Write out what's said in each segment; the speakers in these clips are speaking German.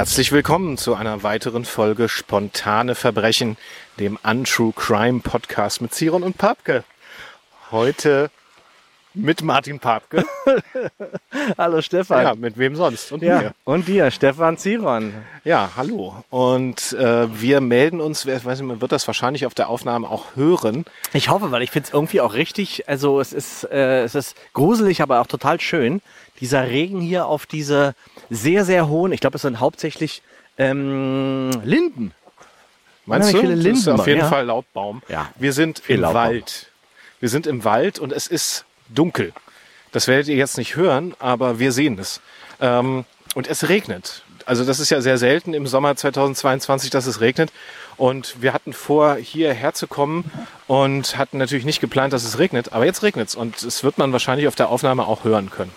Herzlich willkommen zu einer weiteren Folge Spontane Verbrechen, dem Untrue Crime Podcast mit Ziron und Papke. Heute mit Martin Papke. hallo Stefan. Ja, mit wem sonst? Und ja, mir. Und dir, Stefan Ziron. Ja, hallo. Und äh, wir melden uns, ich weiß nicht, man wird das wahrscheinlich auf der Aufnahme auch hören. Ich hoffe, weil ich finde es irgendwie auch richtig, also es ist, äh, es ist gruselig, aber auch total schön. Dieser Regen hier auf diese sehr, sehr hohen, ich glaube, es sind hauptsächlich ähm, Linden. Meinst du? Linden, das ist auf jeden ja. Fall Laubbaum. Ja. Wir sind im Laubbaum. Wald. Wir sind im Wald und es ist dunkel. Das werdet ihr jetzt nicht hören, aber wir sehen es. Ähm, und es regnet. Also das ist ja sehr selten im Sommer 2022, dass es regnet. Und wir hatten vor, hierher zu kommen und hatten natürlich nicht geplant, dass es regnet. Aber jetzt regnet es und es wird man wahrscheinlich auf der Aufnahme auch hören können.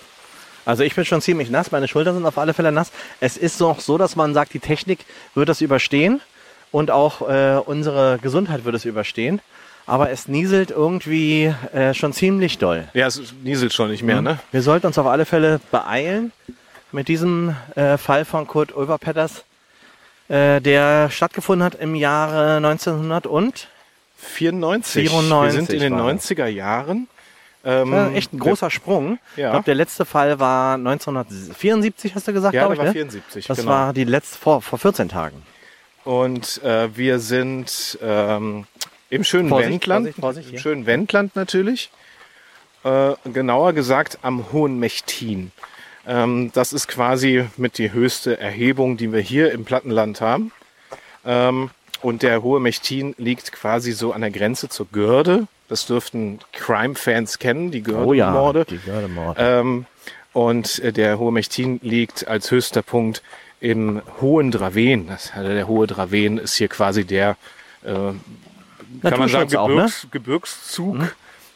Also ich bin schon ziemlich nass, meine Schultern sind auf alle Fälle nass. Es ist noch so, dass man sagt, die Technik wird das überstehen und auch äh, unsere Gesundheit wird es überstehen aber es nieselt irgendwie äh, schon ziemlich doll. Ja, es nieselt schon nicht mehr, mhm. ne? Wir sollten uns auf alle Fälle beeilen mit diesem äh, Fall von Kurt Ulverpetters, äh, der stattgefunden hat im Jahre 1994. 94. Wir sind in den 90er Jahren. Ähm, echt ein großer Sprung. Ja. Ich glaube, der letzte Fall war 1974, hast du gesagt, ja, glaube ich. Ja, war 74. Das genau. war die letzte vor, vor 14 Tagen. Und äh, wir sind ähm, im schönen Vorsicht, Wendland. Vorsicht, Vorsicht, Im schönen Wendland natürlich. Äh, genauer gesagt am Hohen Mechtin. Ähm, das ist quasi mit die höchste Erhebung, die wir hier im Plattenland haben. Ähm, und der Hohe Mechtin liegt quasi so an der Grenze zur Görde. Das dürften Crime-Fans kennen, die Görde-Morde. Oh ja, die Görde-Morde. Ähm, und äh, der Hohe Mechtin liegt als höchster Punkt im Hohen Draven. Das, also der Hohe Draven ist hier quasi der äh, kann man sagen, Gebirgs, auch, ne? Gebirgszug. Mhm.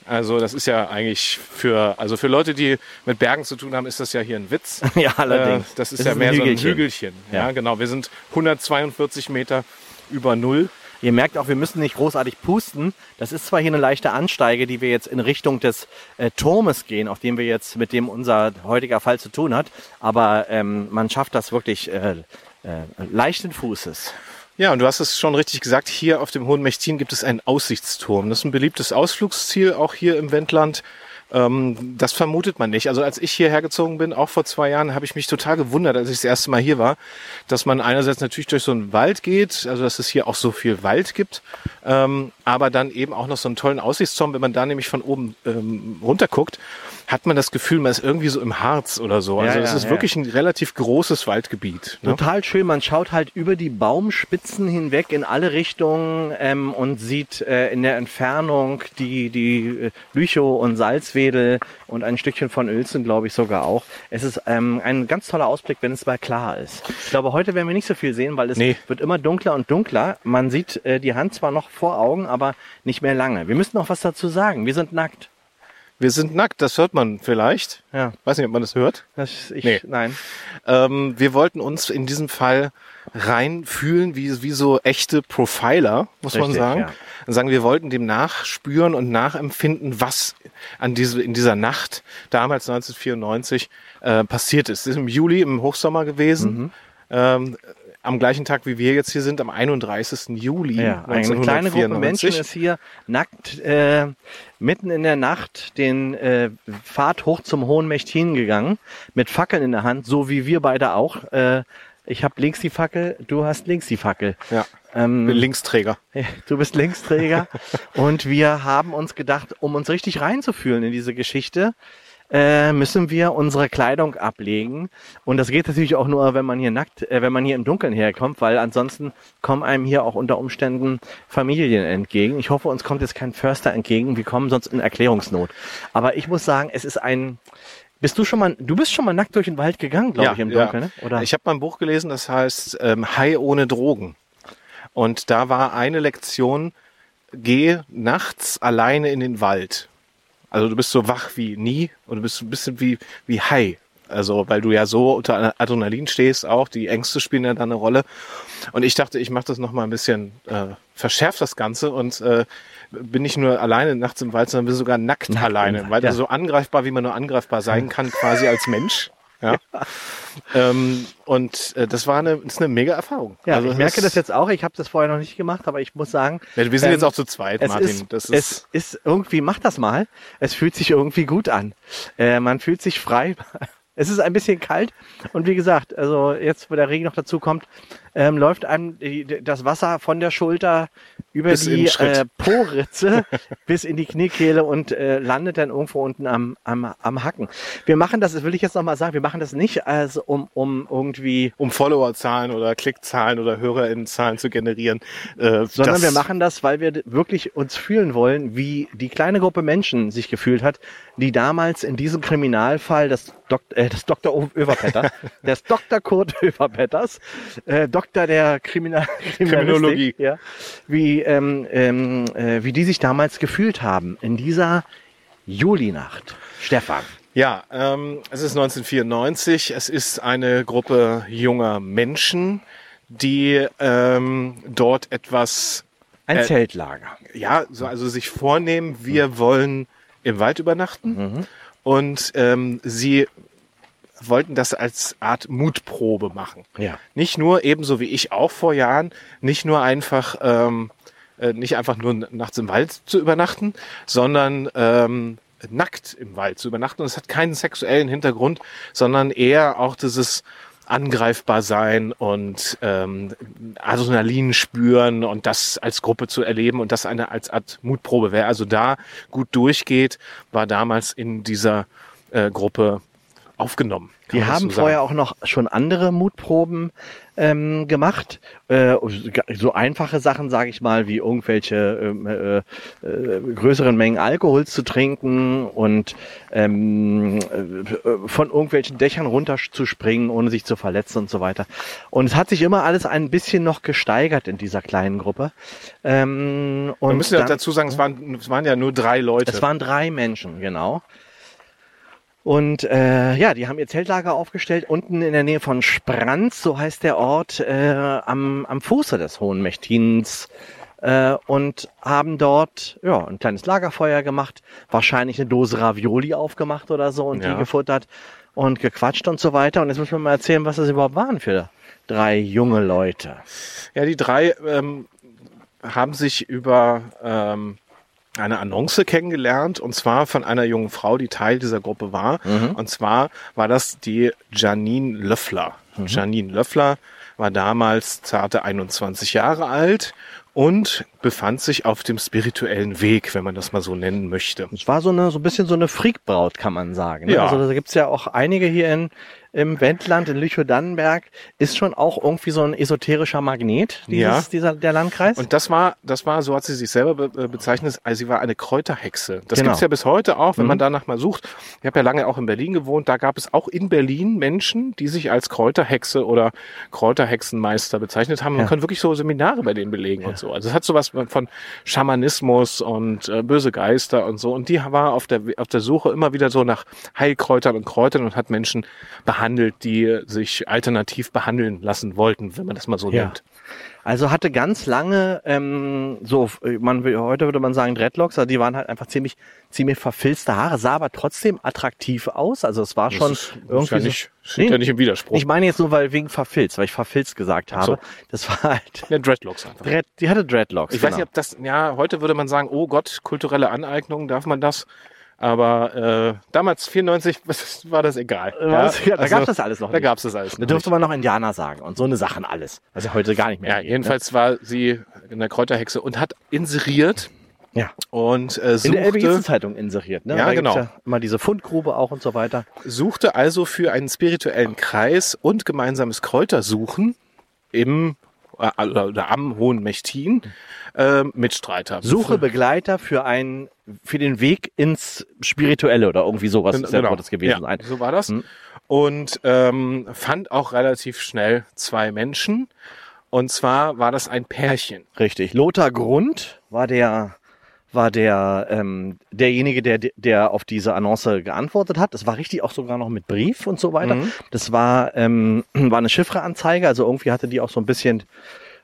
Also das ist ja eigentlich für, also für Leute, die mit Bergen zu tun haben, ist das ja hier ein Witz. ja, allerdings. Äh, das ist das ja ist mehr so ein Hügelchen. Ja. ja, genau. Wir sind 142 Meter über Null. Ihr merkt auch, wir müssen nicht großartig pusten. Das ist zwar hier eine leichte Ansteige, die wir jetzt in Richtung des äh, Turmes gehen, auf dem wir jetzt, mit dem unser heutiger Fall zu tun hat, aber ähm, man schafft das wirklich äh, äh, leichten Fußes. Ja, und du hast es schon richtig gesagt, hier auf dem Hohen Mechtin gibt es einen Aussichtsturm. Das ist ein beliebtes Ausflugsziel, auch hier im Wendland. Ähm, das vermutet man nicht. Also als ich hierher gezogen bin, auch vor zwei Jahren, habe ich mich total gewundert, als ich das erste Mal hier war, dass man einerseits natürlich durch so einen Wald geht, also dass es hier auch so viel Wald gibt, ähm, aber dann eben auch noch so einen tollen Aussichtsturm, wenn man da nämlich von oben ähm, runter guckt hat man das Gefühl, man ist irgendwie so im Harz oder so. Also es ja, ist ja. wirklich ein relativ großes Waldgebiet. Ne? Total schön. Man schaut halt über die Baumspitzen hinweg in alle Richtungen ähm, und sieht äh, in der Entfernung die, die äh, Lüchow und Salzwedel und ein Stückchen von Uelzen, glaube ich, sogar auch. Es ist ähm, ein ganz toller Ausblick, wenn es mal klar ist. Ich glaube, heute werden wir nicht so viel sehen, weil es nee. wird immer dunkler und dunkler. Man sieht äh, die Hand zwar noch vor Augen, aber nicht mehr lange. Wir müssen noch was dazu sagen. Wir sind nackt. Wir sind nackt, das hört man vielleicht. Ja. Weiß nicht, ob man das hört. Das, ich, nee. Nein. Ähm, wir wollten uns in diesem Fall reinfühlen, wie, wie so echte Profiler, muss Richtig, man sagen. Ja. Und sagen, wir wollten dem nachspüren und nachempfinden, was an diese, in dieser Nacht, damals 1994, äh, passiert ist. Es ist im Juli, im Hochsommer gewesen. Mhm. Ähm, am gleichen Tag, wie wir jetzt hier sind, am 31. Juli. Ja, eine kleine Gruppe Menschen ist hier nackt äh, mitten in der Nacht den äh, Pfad hoch zum Hohen Mechtin gegangen, mit Fackeln in der Hand, so wie wir beide auch. Äh, ich habe links die Fackel, du hast links die Fackel. Ja. Ähm, bin Linksträger. Du bist Linksträger. und wir haben uns gedacht, um uns richtig reinzufühlen in diese Geschichte, äh, müssen wir unsere Kleidung ablegen. Und das geht natürlich auch nur, wenn man hier nackt, äh, wenn man hier im Dunkeln herkommt, weil ansonsten kommen einem hier auch unter Umständen Familien entgegen. Ich hoffe, uns kommt jetzt kein Förster entgegen. Wir kommen sonst in Erklärungsnot. Aber ich muss sagen, es ist ein, bist du schon mal, du bist schon mal nackt durch den Wald gegangen, glaube ja, ich, im Dunkeln, ja. ne? Oder? Ich habe mal ein Buch gelesen, das heißt ähm, Hai ohne Drogen. Und da war eine Lektion, geh nachts alleine in den Wald. Also du bist so wach wie nie und du bist ein bisschen wie, wie high. Also, weil du ja so unter Adrenalin stehst auch, die Ängste spielen ja da eine Rolle. Und ich dachte, ich mache das nochmal ein bisschen, äh, verschärft das Ganze und äh, bin nicht nur alleine nachts im Wald, sondern bin sogar nackt, nackt alleine, weil ja. du so angreifbar, wie man nur angreifbar sein kann, quasi als Mensch. Ja. ähm, und äh, das war eine, das ist eine mega Erfahrung. Ja, also ich merke das jetzt auch. Ich habe das vorher noch nicht gemacht, aber ich muss sagen. Ja, wir sind ähm, jetzt auch zu zweit, Martin. Ist, das ist es ist irgendwie, mach das mal. Es fühlt sich irgendwie gut an. Äh, man fühlt sich frei. Es ist ein bisschen kalt und wie gesagt, also jetzt, wo der Regen noch dazu kommt, ähm, läuft einem die, das Wasser von der Schulter über bis die äh, Po-Ritze bis in die Kniekehle und äh, landet dann irgendwo unten am, am, am Hacken. Wir machen das, das will ich jetzt nochmal sagen, wir machen das nicht, also um, um irgendwie... Um Followerzahlen oder Klickzahlen oder HörerInnenzahlen zu generieren. Äh, sondern wir machen das, weil wir wirklich uns fühlen wollen, wie die kleine Gruppe Menschen sich gefühlt hat, die damals in diesem Kriminalfall des, Dok äh, des Dr. Överpetters, des Dr. Kurt Överpetters, äh, Doktor der Kriminal Kriminologie, ja, wie, ähm, ähm, äh, wie die sich damals gefühlt haben in dieser Julinacht. Stefan. Ja, ähm, es ist 1994. Es ist eine Gruppe junger Menschen, die ähm, dort etwas ein äh, Zeltlager. Ja, so, also sich vornehmen, wir wollen im Wald übernachten mhm. und ähm, sie wollten das als Art Mutprobe machen. Ja. Nicht nur, ebenso wie ich auch vor Jahren, nicht nur einfach, ähm, äh, nicht einfach nur nachts im Wald zu übernachten, sondern ähm, nackt im Wald zu übernachten. Und es hat keinen sexuellen Hintergrund, sondern eher auch dieses angreifbar sein und ähm, Adrenalin spüren und das als Gruppe zu erleben und das eine als Art Mutprobe. Wer also da gut durchgeht, war damals in dieser äh, Gruppe aufgenommen. Die haben so vorher auch noch schon andere Mutproben ähm, gemacht. Äh, so einfache Sachen, sage ich mal, wie irgendwelche ähm, äh, äh, größeren Mengen Alkohol zu trinken und ähm, äh, von irgendwelchen Dächern runterzuspringen, ohne sich zu verletzen und so weiter. Und es hat sich immer alles ein bisschen noch gesteigert in dieser kleinen Gruppe. Ähm, und Wir müssen ja dazu sagen, es waren, es waren ja nur drei Leute. Es waren drei Menschen, genau. Und äh, ja, die haben ihr Zeltlager aufgestellt unten in der Nähe von Spranz, so heißt der Ort, äh, am, am Fuße des Hohen Mechtins äh, und haben dort ja ein kleines Lagerfeuer gemacht, wahrscheinlich eine Dose Ravioli aufgemacht oder so und ja. die gefuttert und gequatscht und so weiter. Und jetzt müssen wir mal erzählen, was das überhaupt waren für drei junge Leute. Ja, die drei ähm, haben sich über ähm, eine Annonce kennengelernt und zwar von einer jungen Frau, die Teil dieser Gruppe war. Mhm. Und zwar war das die Janine Löffler. Mhm. Janine Löffler war damals zarte 21 Jahre alt und befand sich auf dem spirituellen Weg, wenn man das mal so nennen möchte. Es war so eine so ein bisschen so eine Freakbraut, kann man sagen. Ne? Ja. Also da gibt's ja auch einige hier in im Wendland in Lüchow-Dannenberg ist schon auch irgendwie so ein esoterischer Magnet, dieses, ja. dieser, der Landkreis. Und das war, das war, so hat sie sich selber be bezeichnet, also sie war eine Kräuterhexe. Das genau. gibt's ja bis heute auch, wenn mhm. man danach mal sucht. Ich habe ja lange auch in Berlin gewohnt, da gab es auch in Berlin Menschen, die sich als Kräuterhexe oder Kräuterhexenmeister bezeichnet haben. Man ja. kann wirklich so Seminare bei denen belegen ja. und so. Also es hat sowas von Schamanismus und äh, böse Geister und so. Und die war auf der, auf der Suche immer wieder so nach Heilkräutern und Kräutern und hat Menschen behandelt behandelt, die sich alternativ behandeln lassen wollten, wenn man das mal so ja. nennt. Also hatte ganz lange ähm, so, man heute würde man sagen Dreadlocks, also die waren halt einfach ziemlich ziemlich verfilzte Haare, sah aber trotzdem attraktiv aus. Also es war schon das ist, irgendwie ja nicht, so, steht nee, ja nicht im Widerspruch. Ich meine jetzt nur weil wegen verfilzt, weil ich verfilzt gesagt habe. So. Das war halt ja, Dreadlocks einfach. Dread, die hatte Dreadlocks. Ich genau. weiß nicht, ob das ja heute würde man sagen, oh Gott, kulturelle Aneignung, darf man das? Aber äh, damals 94 war das egal. Ja, ja, da also, gab es das alles noch. Da gab es das alles. Da durfte man noch Indianer sagen und so eine Sachen alles. Was ja heute gar nicht mehr. Ja, geht, jedenfalls ne? war sie eine Kräuterhexe und hat inseriert. Ja. Und äh, suchte, in der LBG Zeitung inseriert, ne? Ja, genau. Ja immer diese Fundgrube auch und so weiter. Suchte also für einen spirituellen Kreis und gemeinsames Kräutersuchen im äh, oder am Hohen Mechtin äh, Mitstreiter. Suche Begleiter für einen für den Weg ins Spirituelle oder irgendwie sowas genau. wird das gewesen ja, sein. So war das. Hm. Und ähm, fand auch relativ schnell zwei Menschen. Und zwar war das ein Pärchen. Richtig. Lothar Grund war der war der ähm, derjenige, der der auf diese Annonce geantwortet hat. Das war richtig auch sogar noch mit Brief und so weiter. Mhm. Das war ähm, war eine Chiffreanzeige, also irgendwie hatte die auch so ein bisschen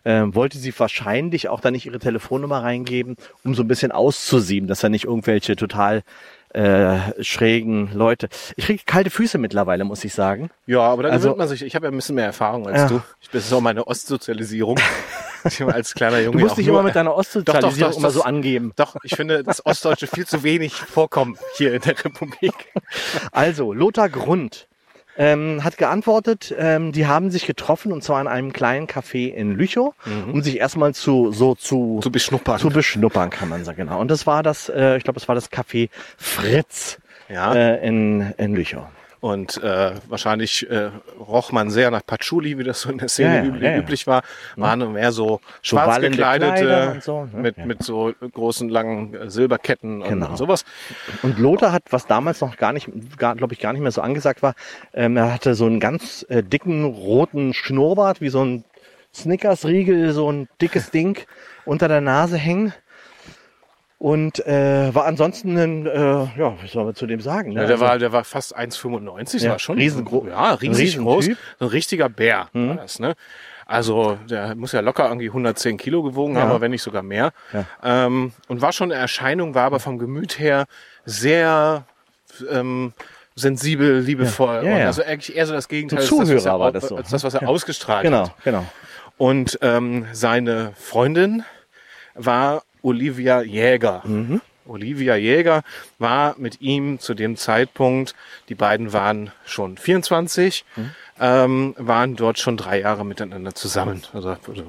ähm, wollte sie wahrscheinlich auch da nicht ihre Telefonnummer reingeben, um so ein bisschen auszusieben, dass er nicht irgendwelche total äh, schrägen Leute. Ich kriege kalte Füße mittlerweile, muss ich sagen. Ja, aber da Also- gewöhnt man sich. Ich habe ja ein bisschen mehr Erfahrung als Ja. du. Ich bin das ist auch meine Ostsozialisierung. als kleiner Junge Du musst dich immer mit deiner Ostsozialisierung Doch, doch, doch, immer so angeben. Doch, ich finde, dass Ostdeutsche viel zu wenig vorkommen hier in der Republik. Also, Lothar Grund ähm, hat geantwortet, ähm, die haben sich getroffen und zwar in einem kleinen Café in Lüchow, um sich erstmal zu so zu, Zu beschnuppern. zu beschnuppern, kann man sagen, genau. Und das war das, äh, ich glaube, das war das Café Fritz Ja. äh, in, in Lüchow. Und äh, wahrscheinlich äh, roch man sehr nach Patchouli, wie das so in der Szene Ja, ja, üblich, ja, ja. üblich war. Waren nur mehr so schwarz gekleidete so, ne? mit, Ja. mit so großen langen äh, Silberketten und, Genau. und sowas. Und Lothar hat, was damals noch gar nicht, gar, glaube ich, gar nicht mehr so angesagt war, ähm, er hatte so einen ganz äh, dicken roten Schnurrbart, wie so ein Snickers-Riegel, so ein dickes Ding unter der Nase hängen. Und äh, war ansonsten ein, äh, ja, was soll man zu dem sagen? Ne? Ja, der, Also- war, der war fast 1,95, das Ja, war schon riesengro- Ja, riesig ein richtiger Bär war das, ne? Also der muss ja locker irgendwie 110 Kilo gewogen haben, Ja. aber wenn nicht sogar mehr. Ja. Ähm, und war schon eine Erscheinung, war aber vom Gemüt her sehr ähm, sensibel, liebevoll. Ja. Also eigentlich eher so das Gegenteil als das, was er, war das so. als das, was er Ja. ausgestrahlt Genau, hat. genau. Und ähm, seine Freundin war Olivia Jäger. Mhm. Olivia Jäger war mit ihm zu dem Zeitpunkt, die beiden waren schon 24, Mhm. ähm, waren dort schon drei Jahre miteinander zusammen. Also, also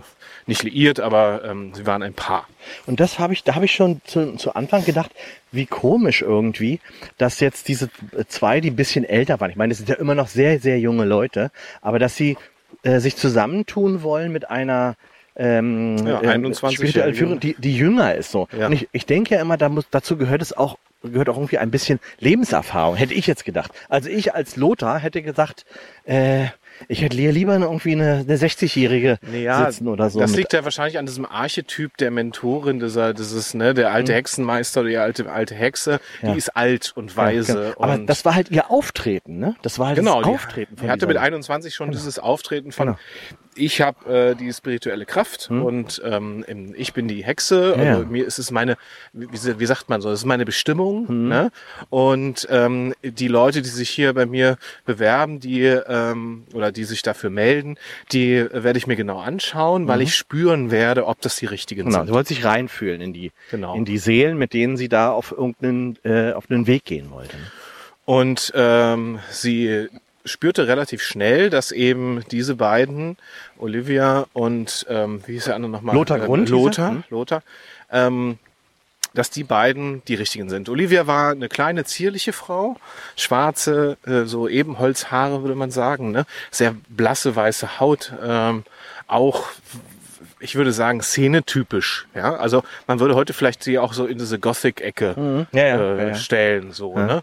nicht liiert, aber ähm, sie waren ein Paar. Und das habe ich, da habe ich schon zu, zu Anfang gedacht, wie komisch irgendwie, dass jetzt diese zwei, die ein bisschen älter waren, ich meine, das sind ja immer noch sehr, sehr junge Leute, aber dass sie äh, sich zusammentun wollen mit einer ähm, Ja, äh, 21 spirituellen Jährige. Führerin, die, die jünger ist so. Ja. Und ich, ich denke ja immer, da muss, dazu gehört es auch, gehört auch irgendwie ein bisschen Lebenserfahrung, hätte ich jetzt gedacht. Also ich als Lothar hätte gesagt, äh, ich hätte lieber irgendwie eine, eine 60-Jährige sitzen oder so. Das liegt ja wahrscheinlich an diesem Archetyp der Mentorin, dieser, dieses, ne, der alte Hexenmeister oder die alte, alte Hexe. Ja. die ist alt und Ja, weise. genau. Aber und das war halt ihr Auftreten, ne? Das war halt genau, das Auftreten die hatte mit 21 schon dieses Auftreten von, Genau. Ich habe äh, die spirituelle Kraft und ähm, ich bin die Hexe. Hm? Ja, Also mir ist es meine, wie, wie sagt man so, das ist meine Bestimmung. Hm. Ne? Und ähm, die Leute, die sich hier bei mir bewerben, die ähm, oder die sich dafür melden, die äh, werde ich mir genau anschauen, weil ich spüren werde, ob das die richtigen Mhm. Genau, sind. sie wollte sich reinfühlen in die, Genau. in die Seelen, mit denen sie da auf irgendeinen, äh, auf einen Weg gehen wollte. Und ähm, sie spürte relativ schnell, dass eben diese beiden, Olivia und ähm, wie hieß der andere nochmal? Lothar Grund Ähm, er? Lothar, Hm. Lothar. Ähm, dass die beiden die richtigen sind. Olivia war eine kleine, zierliche Frau, schwarze, äh, so Ebenholzhaare, würde man sagen, ne? sehr blasse, weiße Haut, ähm, auch ich würde sagen, szenetypisch. Ja, also man würde heute vielleicht sie auch so in diese Gothic-Ecke Ja, ja, äh, ja. stellen, so. Ne?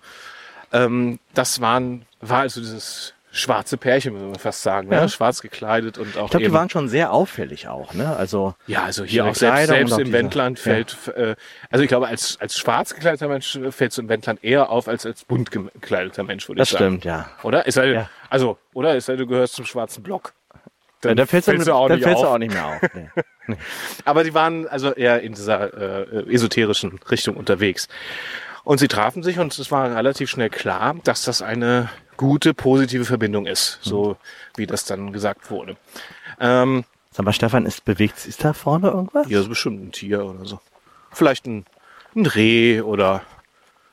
Ähm, das waren, war also dieses schwarze Pärchen, würde man fast sagen, Ja. ne? schwarz gekleidet und auch Ich glaube, die waren schon sehr auffällig auch, ne? Also, ja, also hier auch selbst, selbst auch im diese- Wendland ja. fällt, äh, also ich glaube, als, als schwarz gekleideter Mensch fällt so im Wendland eher auf als als bunt gekleideter Mensch, würde das ich sagen. stimmt, ja. Oder? Ist halt, Ja. Also, oder? Ist halt, du gehörst zum schwarzen Block. Dann, dann fällst du, fällst du auch dann nicht fällst auch nicht mehr auf. Nee. Aber die waren also eher in dieser äh, esoterischen Richtung unterwegs. Und sie trafen sich und es war relativ schnell klar, dass das eine gute, positive Verbindung ist, so wie das dann gesagt wurde. Ähm, Sag mal, Stefan, ist bewegt, ist da vorne irgendwas? hier ist bestimmt ein Tier oder so. Vielleicht ein, ein Reh oder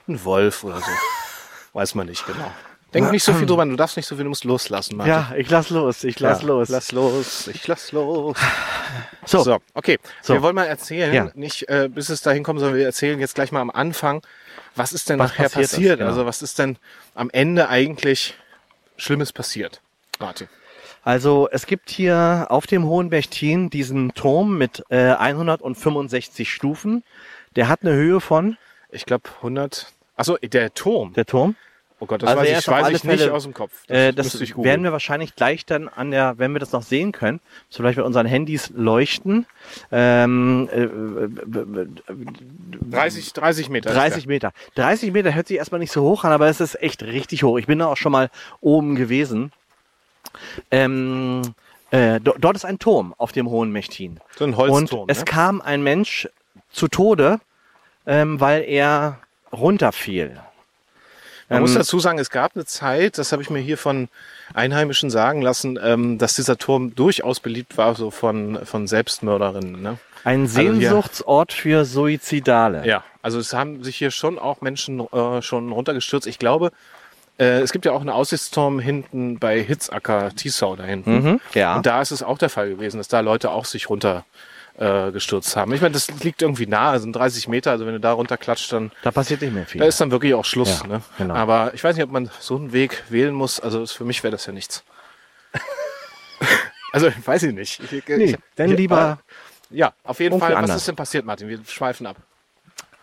ein Wolf oder so. Weiß man nicht genau. Denk nicht so viel drüber, du darfst nicht so viel, du musst loslassen, Martin. Ja, ich lass los, ich lass Ja, los. Lass los, ich lass los. so, So, okay. So. Wir wollen mal erzählen, Ja. nicht äh, bis es dahin kommt, sondern wir erzählen jetzt gleich mal am Anfang, was ist denn Was nachher passiert passiert? genau. Also was ist denn am Ende eigentlich Schlimmes passiert? Martin. Also es gibt hier auf dem Hohen Bechtin diesen Turm mit äh, 165 Stufen. Der hat eine Höhe von, Ich glaube 100. Achso, der Turm. der Turm, Oh Gott, das Also weiß ich, weiß ich nicht Fälle- aus dem Kopf. äh, das ich googeln. werden wir wahrscheinlich gleich dann an der, wenn wir das noch sehen können, so vielleicht mit unseren Handys leuchten. Ähm, äh, äh, 30, 30 Meter. ist 30 Meter. 30 Meter hört sich erstmal nicht so hoch an, aber es ist echt richtig hoch. Ich bin da auch schon mal oben gewesen. Ähm, Äh, do, dort ist ein Turm auf dem Hohen Mechtin. So ein Und Holzturm. es ne? kam ein Mensch zu Tode, ähm, weil er runterfiel. Man muss Ähm, dazu sagen, es gab eine Zeit, das habe ich mir hier von Einheimischen sagen lassen, ähm, dass dieser Turm durchaus beliebt war, so von, von Selbstmörderinnen. Ne? Ein hier- Sehnsuchtsort für Suizidale. Ja, also es haben sich hier schon auch Menschen äh, schon runtergestürzt. Ich glaube, äh, es gibt ja auch einen Aussichtsturm hinten bei Hitzacker, Tiesau da hinten. Mhm, ja. Und da ist es auch der Fall gewesen, dass da Leute auch sich runter äh, gestürzt haben. Ich meine, das liegt irgendwie nahe, sind 30 Meter, also wenn du da runterklatscht, dann Da passiert nicht mehr viel. da ist dann wirklich auch Schluss. Ja, ne? genau. Aber ich weiß nicht, ob man so einen Weg wählen muss. Also für mich wäre das ja nichts. also weiß ich nicht. Ich, nee, ich, dann ich- lieber, Ja, auf jeden Fall. Was anders. ist denn passiert, Martin? Wir schweifen ab.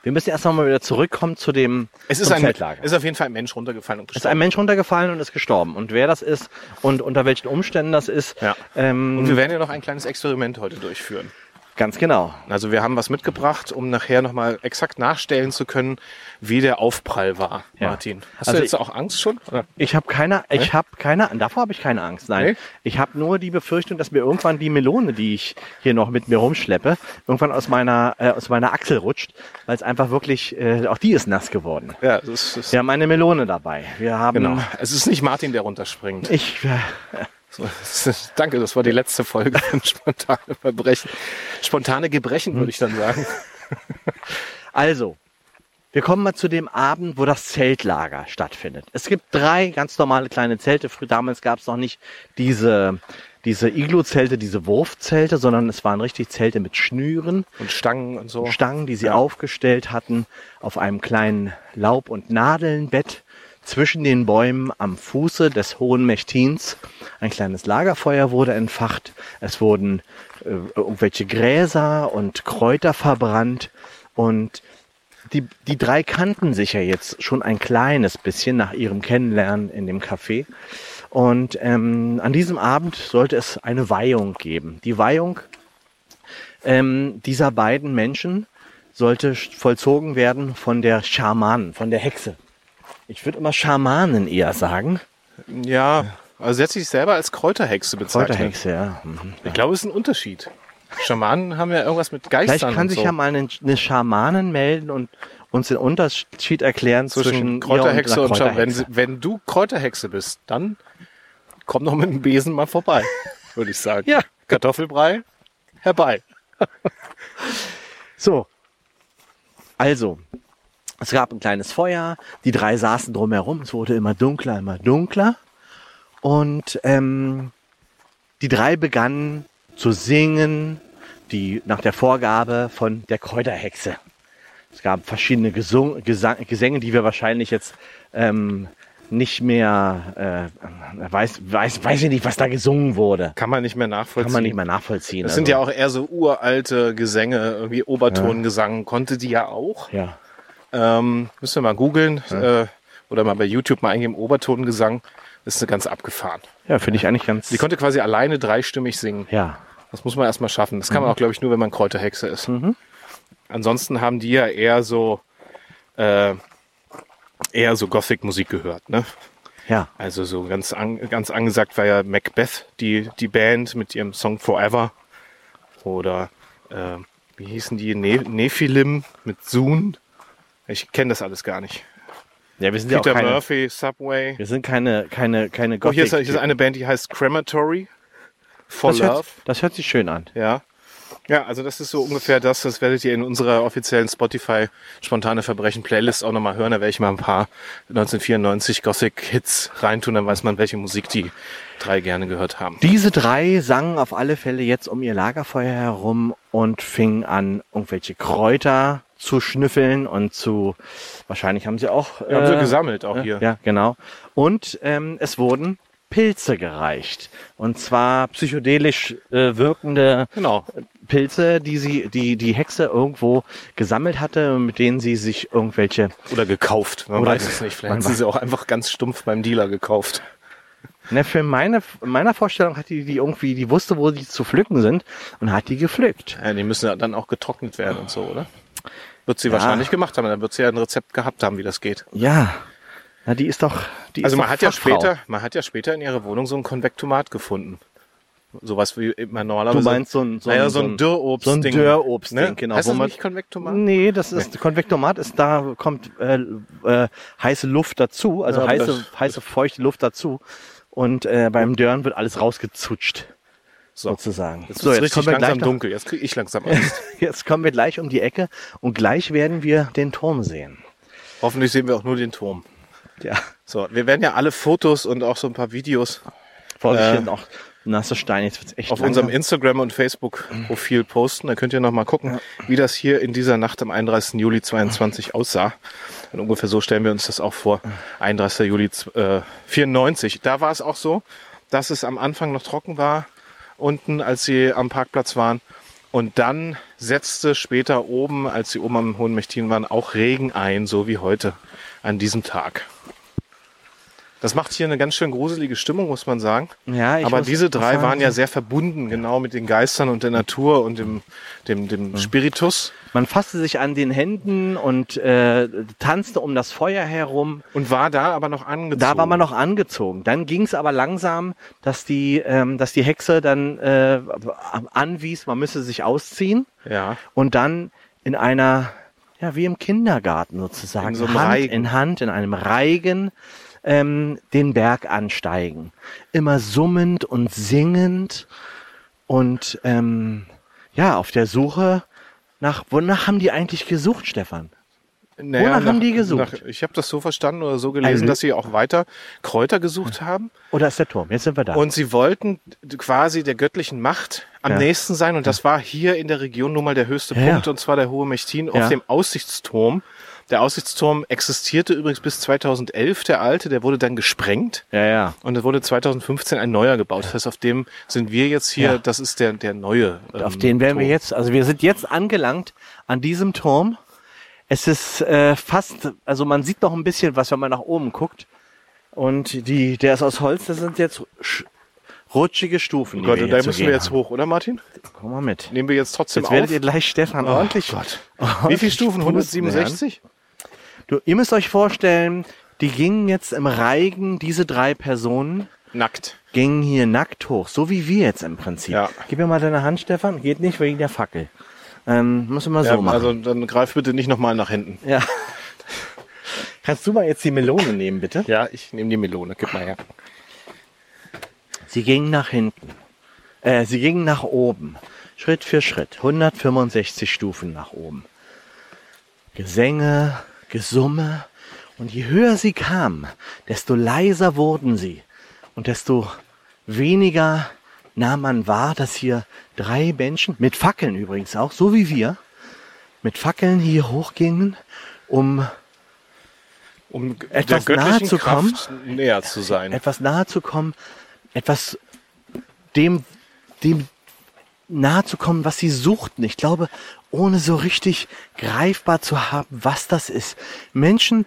wir müssen erst mal wieder zurückkommen zu dem Es ist ein, Zeltlager. es ist auf jeden Fall ein Mensch runtergefallen und Es ist ein gestorben. Mensch runtergefallen und ist gestorben. Und wer das ist und unter welchen Umständen das ist, Ja. ähm, Und wir werden ja noch ein kleines Experiment heute durchführen. Ganz genau. Also wir haben was mitgebracht, um nachher nochmal exakt nachstellen zu können, wie der Aufprall war, Ja. Martin. Hast Also du jetzt auch Angst schon? Oder? Ich habe keine, ich habe keine, davor habe ich keine Angst. Nein, Nee? ich habe nur die Befürchtung, dass mir irgendwann die Melone, die ich hier noch mit mir rumschleppe, irgendwann aus meiner äh, aus meiner Achsel rutscht, weil es einfach wirklich, äh, auch die ist nass geworden. Ja, das ist, Wir haben eine Melone dabei. Wir haben, genau. Es ist nicht Martin, der runterspringt. ich, äh, So, Danke, das war die letzte Folge von Spontane Verbrechen. Spontane Gebrechen, würde ich dann sagen. Also, wir kommen mal zu dem Abend, wo das Zeltlager stattfindet. Es gibt drei ganz normale kleine Zelte. Früher damals gab es noch nicht diese, diese Iglu-Zelte, diese Wurfzelte, sondern es waren richtig Zelte mit Schnüren, Und Stangen und so. Stangen, die sie Ja. aufgestellt hatten, auf einem kleinen Laub- und Nadelnbett zwischen den Bäumen am Fuße des Hohen Mechtins. Ein kleines Lagerfeuer wurde entfacht. Es wurden äh, irgendwelche Gräser und Kräuter verbrannt und die, die drei kannten sich ja jetzt schon ein kleines bisschen nach ihrem Kennenlernen in dem Café. Und ähm, an diesem Abend sollte es eine Weihung geben. Die Weihung ähm, dieser beiden Menschen sollte vollzogen werden von der Schamanin, von der Hexe. Ich würde immer Schamanen eher sagen. Ja, also sie hat sich selber als Kräuterhexe bezeichnet. Kräuterhexe, ja. Mhm. Ich glaube, es ist ein Unterschied. Schamanen haben ja irgendwas mit Vielleicht Geistern kann und sich so. ja mal eine, eine Schamanin melden und uns den Unterschied erklären zwischen, zwischen Kräuterhexe und, und, Schamanen. Wenn, wenn du Kräuterhexe bist, dann komm noch mit dem Besen mal vorbei, würde ich sagen. Ja. Kartoffelbrei, herbei. So. Also, es gab ein kleines Feuer, die drei saßen drumherum, es wurde immer dunkler, immer dunkler. Und ähm, die drei begannen zu singen, die nach der Vorgabe von der Kräuterhexe. Es gab verschiedene Gesung, Gesang, Gesänge, die wir wahrscheinlich jetzt ähm, nicht mehr, äh, weiß, weiß, weiß ich nicht, was da gesungen wurde. Kann man nicht mehr nachvollziehen. Kann man nicht mehr nachvollziehen. Das also, sind ja auch eher so uralte Gesänge, irgendwie Obertongesang, konnte die ja auch. Ja. Ähm, müssen wir mal googeln äh, oder mal bei YouTube mal eingeben, Obertongesang. Das ist eine ganz abgefahren. Ja, finde ich eigentlich ganz. Die konnte quasi alleine dreistimmig singen. ja. Das muss man erstmal schaffen. Das kann man auch, glaube ich, nur, wenn man Kräuterhexe ist. Ansonsten haben die ja eher so äh, eher so Gothic-Musik gehört, ne? Ja. Also so ganz, an, ganz angesagt war ja Macbeth, die, die Band mit ihrem Song Forever. Oder äh, wie hießen die? Ne Nephilim mit Soon. Ich kenne das alles gar nicht. Ja, wir sind ja auch Peter keine, Murphy, Subway. wir sind keine, keine, keine Oh, hier ist, Gothic- hier ist eine Band, die heißt Crematory. For das Love. hört, das hört sich schön an. Ja. Ja, also das ist so ungefähr das. Das werdet ihr in unserer offiziellen Spotify spontane Verbrechen Playlist auch nochmal hören. Da werde ich mal ein paar 1994 Gothic Hits reintun. Dann weiß man, welche Musik die drei gerne gehört haben. Diese drei sangen auf alle Fälle jetzt um ihr Lagerfeuer herum und fingen an, irgendwelche Kräuter zu schnüffeln und zu, wahrscheinlich haben sie auch, Ja, haben sie äh, gesammelt auch hier. Ja, genau. Und ähm, es wurden Pilze gereicht. Und zwar psychedelisch äh, wirkende Genau. Pilze, die sie, die die Hexe irgendwo gesammelt hatte, mit denen sie sich irgendwelche Oder gekauft. Man Oder weiß es nicht. Vielleicht haben sie sie auch einfach ganz stumpf beim Dealer gekauft. Ne, für meine, in meiner Vorstellung hat die die irgendwie, die wusste, wo die zu pflücken sind und hat die gepflückt. Ja, die müssen ja dann auch getrocknet werden und so, oder? Wird sie Ja. wahrscheinlich gemacht haben. Dann wird sie ja ein Rezept gehabt haben, wie das geht. Ja. Na, die ist doch, die Also ist man doch hat ja Fachfrau. später, man hat ja später in ihrer Wohnung so ein Konvektomat gefunden. Sowas wie man Du normalerweise. meinst so ein, so naja, ein, so ein Dürrobst. so ein Dürrobstding, genau, Heißt das nicht Konvektomat? Nee, das ist Konvektomat ist da kommt äh, äh, heiße Luft dazu, also Ja, heiße das- heiße feuchte Luft dazu und äh, beim Dörren wird alles rausgezutscht So. sozusagen. Jetzt so, jetzt kommen wir langsam gleich noch, dunkel. Jetzt kriege ich langsam Angst. jetzt kommen wir gleich um die Ecke und gleich werden wir den Turm sehen. Hoffentlich sehen wir auch nur den Turm. Ja, So, wir werden ja alle Fotos und auch so ein paar Videos Vorsicht, Äh, auch nasse Steine, jetzt wird's echt auf langsam. unserem Instagram und Facebook-Profil posten. Da könnt ihr noch mal gucken, wie das hier in dieser Nacht am 31. Juli 22 aussah. Und ungefähr so stellen wir uns das auch vor. 31. Juli äh, 94. Da war es auch so, dass es am Anfang noch trocken war, unten, als sie am Parkplatz waren. Und dann setzte später oben, als sie oben am Hohen Mechtin waren, auch Regen ein, so wie heute an diesem Tag. Das macht hier eine ganz schön gruselige Stimmung, muss man sagen. Ja, ich Aber muss diese drei waren ja sehr verbunden, genau mit den Geistern und der Natur und dem, dem, dem Spiritus. Man fasste sich an den Händen und äh, tanzte um das Feuer herum. Und war da aber noch angezogen. Da war man noch angezogen. Dann ging es aber langsam, dass die, ähm, dass die Hexe dann äh, anwies, man müsse sich ausziehen Ja. und dann in einer, ja, wie im Kindergarten sozusagen, In so Hand Reigen. in Hand, in einem Reigen ähm, den Berg ansteigen. Immer summend und singend und ähm, ja, auf der Suche nach, wonach haben die eigentlich gesucht, Stefan? Wonach haben die gesucht? Nach, ich habe das so verstanden oder so gelesen, Ein- dass sie auch weiter Kräuter gesucht haben. Oder ist der Turm? Jetzt sind wir da. Und sie wollten quasi der göttlichen Macht am Ja. nächsten sein. Und das war hier in der Region nun mal der höchste ja. Punkt. Und zwar der Hohe Mechtin Ja. auf dem Aussichtsturm. Der Aussichtsturm existierte übrigens bis 2011, der alte. Der wurde dann gesprengt. ja, ja. Und es wurde 2015 ein neuer gebaut. Das heißt, auf dem sind wir jetzt hier. Ja. Das ist der, der neue. Auf ähm, den werden wir jetzt, also wir sind jetzt angelangt an diesem Turm. Es ist äh, fast, also man sieht noch ein bisschen was, wenn man nach oben guckt. Und die, der ist aus Holz, das sind jetzt sch- rutschige Stufen. die Gott, und da müssen wir jetzt haben. hoch, oder Martin? Komm mal mit. Nehmen wir jetzt trotzdem Jetzt auf. werdet ihr gleich Stefan ordentlich. Gott. Wie viele Stufen? pusten 167? Du, ihr müsst euch vorstellen, die gingen jetzt im Reigen, diese drei Personen Nackt. gingen hier nackt hoch, so wie wir jetzt im Prinzip. Ja. Gib mir mal deine Hand, Stefan. Geht nicht wegen der Fackel. Ähm, müssen wir so Ja, machen. also dann greif bitte nicht nochmal nach hinten. Ja. Kannst du mal jetzt die Melone nehmen, bitte? Ja, ich nehme die Melone. Gib mal her. Sie gingen nach hinten. Äh, sie gingen nach oben. Schritt für Schritt. 165 Stufen nach oben. Gesänge, Gesumme. Und je höher sie kamen, desto leiser wurden sie. Und desto weniger nahm man wahr, dass hier drei Menschen, mit Fackeln übrigens auch, so wie wir, mit Fackeln hier hochgingen, um Um Etwas nahe zu kommen? Kraft näher zu sein. etwas nahe zu kommen, etwas dem, dem nahe zu kommen, was sie suchten. Ich glaube, ohne so richtig greifbar zu haben, was das ist. Menschen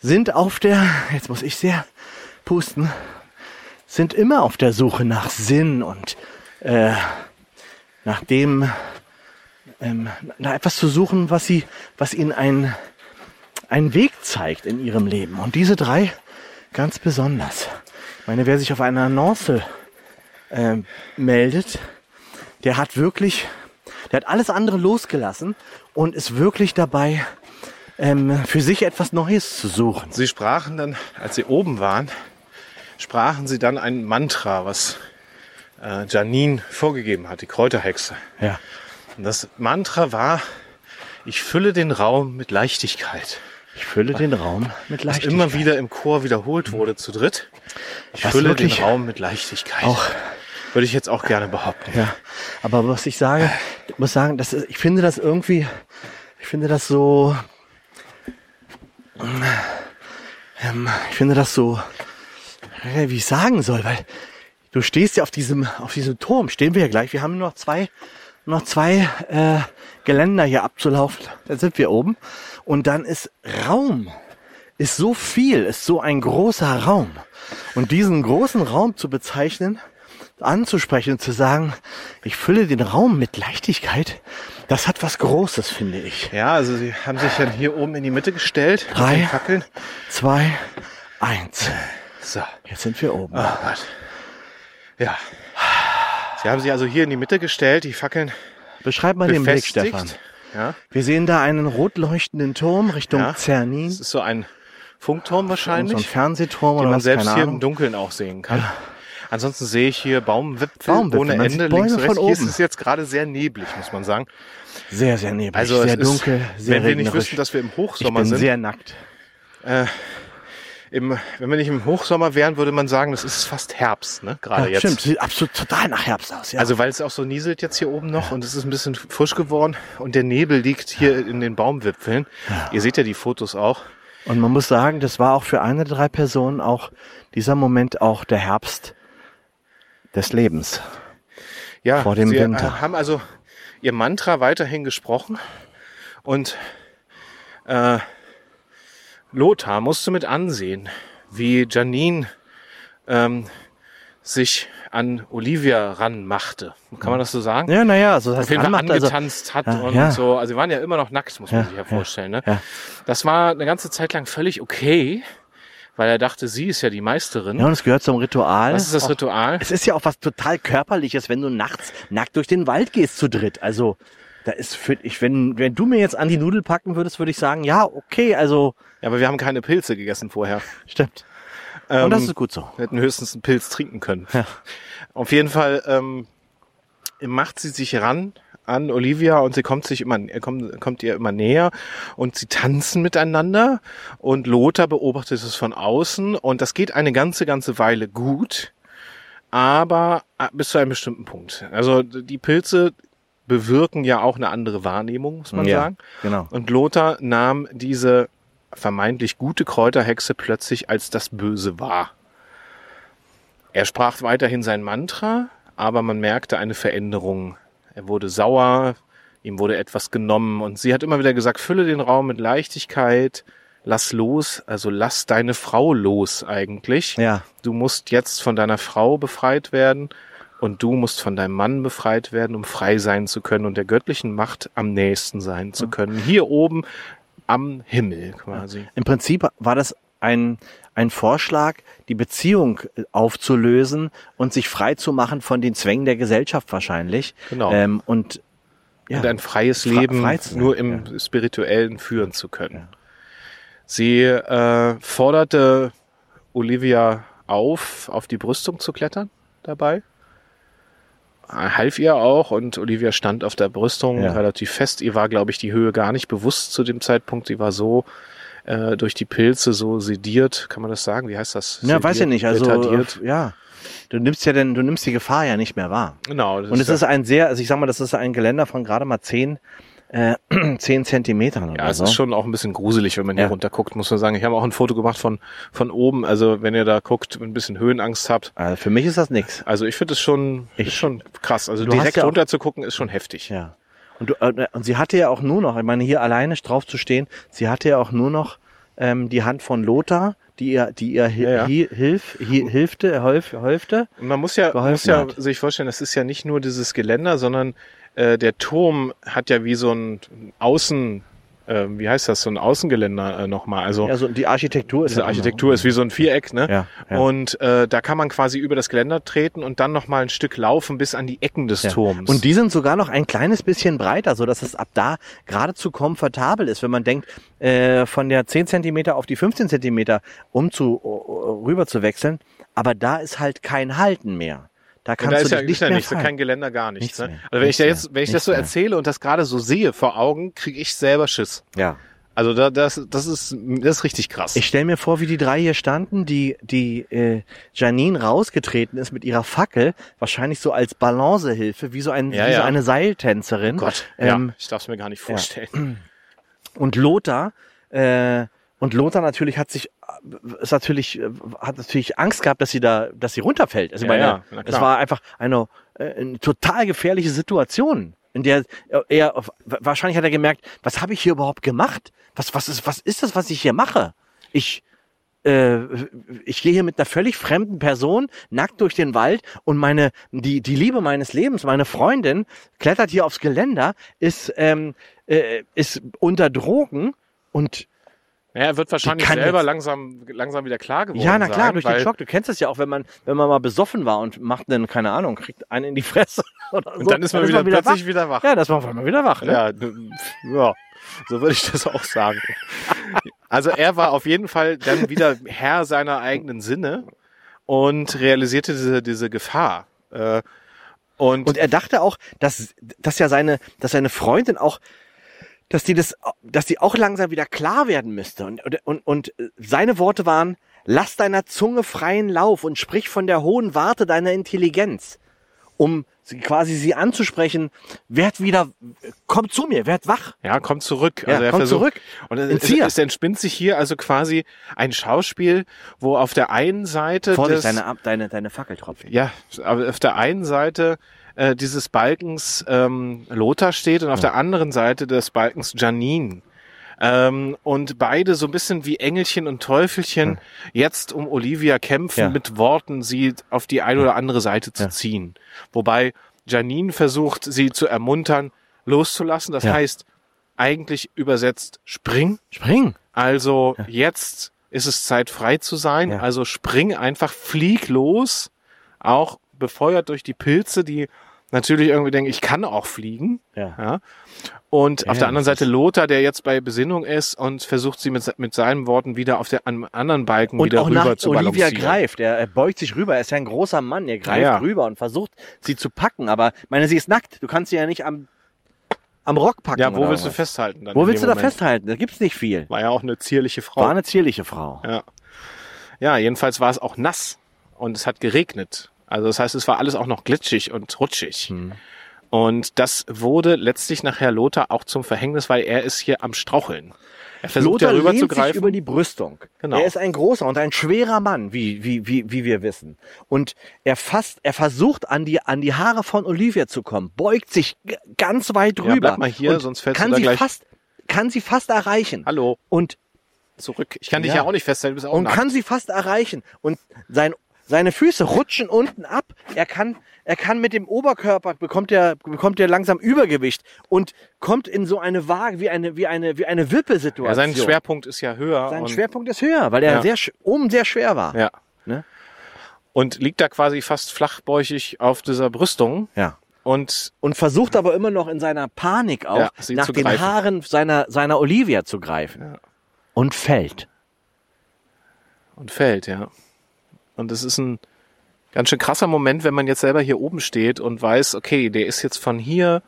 sind auf der, jetzt muss ich sehr pusten, sind immer auf der Suche nach Sinn und äh, nach dem, ähm, nach etwas zu suchen, was sie, was ihnen ein, einen Weg zeigt in ihrem Leben. Und diese drei ganz besonders. Ich meine, wer sich auf einer Annonce ähm, meldet, der hat wirklich, der hat alles andere losgelassen und ist wirklich dabei, ähm, für sich etwas Neues zu suchen. Sie sprachen dann, als sie oben waren, sprachen sie dann ein Mantra, was äh, Janine vorgegeben hat, die Kräuterhexe. Ja. Und das Mantra war, ich fülle den Raum mit Leichtigkeit. Ich fülle den Raum mit Was Leichtigkeit. immer wieder im Chor wiederholt wurde zu dritt. Ich Was fülle den Raum mit Leichtigkeit. auch- Würde ich jetzt auch gerne behaupten. Ja, aber was ich sage, ich muss sagen, das ist, ich finde das irgendwie, ich finde das so, ähm, ich finde das so, äh, wie ich sagen soll, weil du stehst ja auf diesem, auf diesem Turm, stehen wir ja gleich, wir haben nur noch zwei, noch zwei äh, Geländer hier abzulaufen, dann sind wir oben. Und dann ist Raum, ist so viel, ist so ein großer Raum. Und diesen großen Raum zu bezeichnen, anzusprechen und zu sagen, ich fülle den Raum mit Leichtigkeit, das hat was Großes, finde ich. Ja, also sie haben sich dann hier oben in die Mitte gestellt. Drei. Fackeln. Zwei, eins. So. Jetzt sind wir oben. Oh Gott. Ja. Sie haben sie also hier in die Mitte gestellt, die Fackeln Beschreib mal den Blick, befestigt. Stefan. Ja, Wir sehen da einen rot leuchtenden Turm Richtung Ja. Zernin. das ist so ein Funkturm So wahrscheinlich, ein Fernsehturm den oder man was, selbst hier im Ahnung. Dunkeln auch sehen kann. Ansonsten sehe ich hier Baumwipfel, Baumwipfel, ohne Ende Bäume links und von rechts. Hier ist oben. es jetzt gerade sehr neblig, muss man sagen. Sehr, sehr neblig, Also sehr es ist, dunkel, sehr wenn wir nicht wüssten, dass wir im ich Hochsommer bin sind, sehr nackt. im, wenn wir nicht im Hochsommer wären, würde man sagen, das ist fast Herbst, ne? Gerade Ja, jetzt. stimmt, sieht absolut total nach Herbst aus. Ja. Also weil es auch so nieselt jetzt hier oben noch und es ist ein bisschen frisch geworden und der Nebel liegt hier in den Baumwipfeln. Ihr seht ja die Fotos auch. Und man muss sagen, das war auch für eine der drei Personen auch dieser Moment auch der Herbst des Lebens. Ja, Vor dem sie Winter. äh, haben also ihr Mantra weiterhin gesprochen und äh, Lothar musste mit ansehen, wie Janine ähm, sich an Olivia ranmachte. Kann man das so sagen? Ja, naja, also das auf heißt, jeden Fall anmacht, also, angetanzt hat Ja, und ja. so. Also sie waren ja immer noch nackt, muss man Ja, sich ja ja, vorstellen. Ne? ja. Das war eine ganze Zeit lang völlig okay, weil er dachte, sie ist ja die Meisterin. ja, und es gehört zum Ritual. Was ist das Auch- Ritual? Es ist ja auch was total körperliches, wenn du nachts nackt durch den Wald gehst zu dritt. Also da ist für ich, wenn wenn du mir jetzt an die Nudel packen würdest, würde ich sagen, ja, okay, also Ja, aber wir haben keine Pilze gegessen vorher. stimmt. Ähm, Und das ist gut so. Wir hätten höchstens einen Pilz trinken können. Ja. Auf jeden Fall ähm, macht sie sich ran an Olivia und sie kommt sich immer, er kommt, kommt ihr immer näher und sie tanzen miteinander und Lothar beobachtet es von außen und das geht eine ganze, ganze Weile gut, aber äh, bis zu einem bestimmten Punkt. Also die Pilze bewirken ja auch eine andere Wahrnehmung, muss man ja, sagen. genau. Und Lothar nahm diese vermeintlich gute Kräuterhexe plötzlich als das Böse wahr. Er sprach weiterhin sein Mantra, aber man merkte eine Veränderung. Er wurde sauer, ihm wurde etwas genommen und sie hat immer wieder gesagt, fülle den Raum mit Leichtigkeit, lass los, also lass deine Frau los eigentlich. Ja. Du musst jetzt von deiner Frau befreit werden und du musst von deinem Mann befreit werden, um frei sein zu können und der göttlichen Macht am nächsten sein zu können. Hier oben am Himmel quasi. Im Prinzip war das ein, ein Vorschlag, die Beziehung äh, aufzulösen und sich frei zu machen von den Zwängen der Gesellschaft wahrscheinlich. Genau. Ähm, und ja, Und ein freies Fre- Leben frei nur im Spirituellen führen zu können. Sie äh, forderte Olivia auf, auf die Brüstung zu klettern dabei. Half ihr auch und Olivia stand auf der Brüstung Ja. relativ fest. Ihr war, glaube ich, die Höhe gar nicht bewusst zu dem Zeitpunkt. Sie war so äh, durch die Pilze so sediert, kann man das sagen? Wie heißt das? ja, weiß ich nicht. Also retardiert. äh, ja, du nimmst ja denn, du nimmst die Gefahr ja nicht mehr wahr. Genau. Und es ist ein sehr, also ich sag mal, das ist ein Geländer von gerade mal zehn, äh, zehn Zentimetern oder Ja, es so. ist schon auch ein bisschen gruselig, wenn man hier Ja. runter guckt, muss man sagen. Ich habe auch ein Foto gemacht von, von oben. Also wenn ihr da guckt, ein bisschen Höhenangst habt. also für mich ist das nix. Also ich finde es schon, Ich- ist schon krass. Also direkt ja runter zu gucken, ist schon heftig. Ja. Und, du, äh, und sie hatte ja auch nur noch, ich meine, hier alleine drauf zu stehen, sie hatte ja auch nur noch ähm, die Hand von Lothar, die ihr, die ihr hi Ja, ja. hi hilf, hi hilfte, hilf, hilfte. Und man muss ja, muss ja hat. sich vorstellen, das ist ja nicht nur dieses Geländer, sondern äh, der Turm hat ja wie so ein Außen, äh, wie heißt das, so ein Außengeländer äh, nochmal. Also Also die Architektur ist diese Architektur ist wie so ein Viereck, ne? Ja, ja. Und äh, da kann man quasi über das Geländer treten und dann nochmal ein Stück laufen bis an die Ecken des Ja. Turms. Und die sind sogar noch ein kleines bisschen breiter, so dass es ab da geradezu komfortabel ist, wenn man denkt, äh, von der 10 Zentimeter auf die 15 Zentimeter um zu, rüber zu wechseln. Aber da ist halt kein Halten mehr. Da kannst da du ist ja, dich ist nicht ja mehr nichts, kein Geländer, gar nichts. Nichts ne? mehr. Also wenn ich, da Nichts jetzt, wenn ich mehr. das so Nichts erzähle und das gerade so sehe vor Augen, kriege ich selber Schiss. Ja. Also da, das, das ist, das ist richtig krass. Ich stelle mir vor, wie die drei hier standen, die die äh, Janine rausgetreten ist mit ihrer Fackel, wahrscheinlich so als Balancehilfe, wie so, ein, Ja, wie so ja. eine Seiltänzerin. Gott, Ähm, ja, ich darf es mir gar nicht vorstellen. Und Lothar, äh, und Lothar natürlich hat sich, ist natürlich, äh, hat natürlich Angst gehabt, dass sie da, dass sie runterfällt. Also Ja, meine, ja, es war einfach eine, äh, eine total gefährliche Situation, in der er, wahrscheinlich hat er gemerkt, was habe ich hier überhaupt gemacht? Was, was ist, was ist das, was ich hier mache? Ich, äh, ich gehe hier mit einer völlig fremden Person nackt durch den Wald und meine die die Liebe meines Lebens, meine Freundin klettert hier aufs Geländer, ist ähm, äh, ist unter Drogen und Ja, er wird wahrscheinlich selber jetzt- langsam, langsam wieder klar geworden Ja, na klar, sein, durch den Schock. Du kennst es ja auch, wenn man, wenn man mal besoffen war und macht dann, keine Ahnung, kriegt einen in die Fresse oder so. Und dann ist man wieder, plötzlich wach. wieder wach. Ja, das war auf einmal wieder wach. Ne? Ja, ja, so würde ich das auch sagen. Also er war auf jeden Fall dann wieder Herr seiner eigenen Sinne und realisierte diese, diese Gefahr. Äh, Und, Und er dachte auch, dass, dass ja seine, dass seine Freundin auch, dass die das, dass die auch langsam wieder klar werden müsste. Und, und, und seine Worte waren, lass deiner Zunge freien Lauf und sprich von der hohen Warte deiner Intelligenz. Um sie- quasi sie anzusprechen, werd wieder, komm zu mir, werd wach. ja, kommt zurück. Ja, also er komm versucht, zurück. Und es, es, entspinnt sich hier also quasi ein Schauspiel, wo auf der einen Seite Vorsicht, des, deine, deine, deine Fackel tropft. ja, aber auf der einen Seite äh, dieses Balkens ähm, Lothar steht und auf der anderen Seite des Balkens Janine. Ähm, und beide so ein bisschen wie Engelchen und Teufelchen jetzt um Olivia kämpfen, Ja. mit Worten sie auf die eine oder andere Seite zu Ja. ziehen. Wobei Janine versucht, sie zu ermuntern, loszulassen. Das Ja. heißt, eigentlich übersetzt, spring. Spring. Also jetzt ist es Zeit frei zu sein. Ja. Also spring einfach, flieg los. Auch befeuert durch die Pilze, die natürlich irgendwie denken, ich kann auch fliegen. Ja. Ja. Und Ja, auf der anderen Seite Lothar, der jetzt bei Besinnung ist und versucht sie mit, mit seinen Worten wieder auf der anderen Balken Und wieder auch rüber nach zu Olivia greift. Er, er beugt sich rüber. Er ist ja ein großer Mann. Er greift Ja. rüber und versucht, sie zu packen. Aber, ich meine, sie ist nackt. Du kannst sie ja nicht am, am Rock packen. Ja, wo willst du was. festhalten? Dann Wo willst du dem da Moment? festhalten? Da gibt's nicht viel. War ja auch eine zierliche Frau. War eine zierliche Frau. Ja. ja, jedenfalls war es auch nass und es hat geregnet. Also das heißt, es war alles auch noch glitschig und rutschig. Hm. Und das wurde letztlich nachher Lothar auch zum Verhängnis, weil er ist hier am Straucheln. Er versucht Lothar darüber zu sich greifen. über die Brüstung. Genau. Er ist ein großer und ein schwerer Mann, wie, wie, wie, wie wir wissen. Und er fasst, er versucht an die, an die Haare von Olivia zu kommen, beugt sich ganz weit Ja, rüber. bleib mal hier, sonst fällst du kann da sie gleich- fast, kann sie fast erreichen. Hallo, Und zurück. Ich kann dich Ja. ja auch nicht festhalten, du bist auch und nackt. kann sie fast erreichen. Und sein, seine Füße rutschen unten ab. Er kann, er kann mit dem Oberkörper bekommt er, bekommt er langsam Übergewicht und kommt in so eine Waage wie eine, wie eine, wie eine Wippesituation. ja, sein Schwerpunkt ist ja höher. Sein Schwerpunkt ist höher, weil er Ja. sehr, oben sehr schwer war. Ja. Ne? Und liegt da quasi fast flachbäuchig auf dieser Brüstung. ja. Und Und versucht aber immer noch in seiner Panik auch Ja, nach den. Haaren seiner, seiner Olivia zu greifen. Ja. Und fällt. und fällt, ja. Und es ist ein ganz schön krasser Moment, wenn man jetzt selber hier oben steht und weiß, okay, der ist jetzt von hier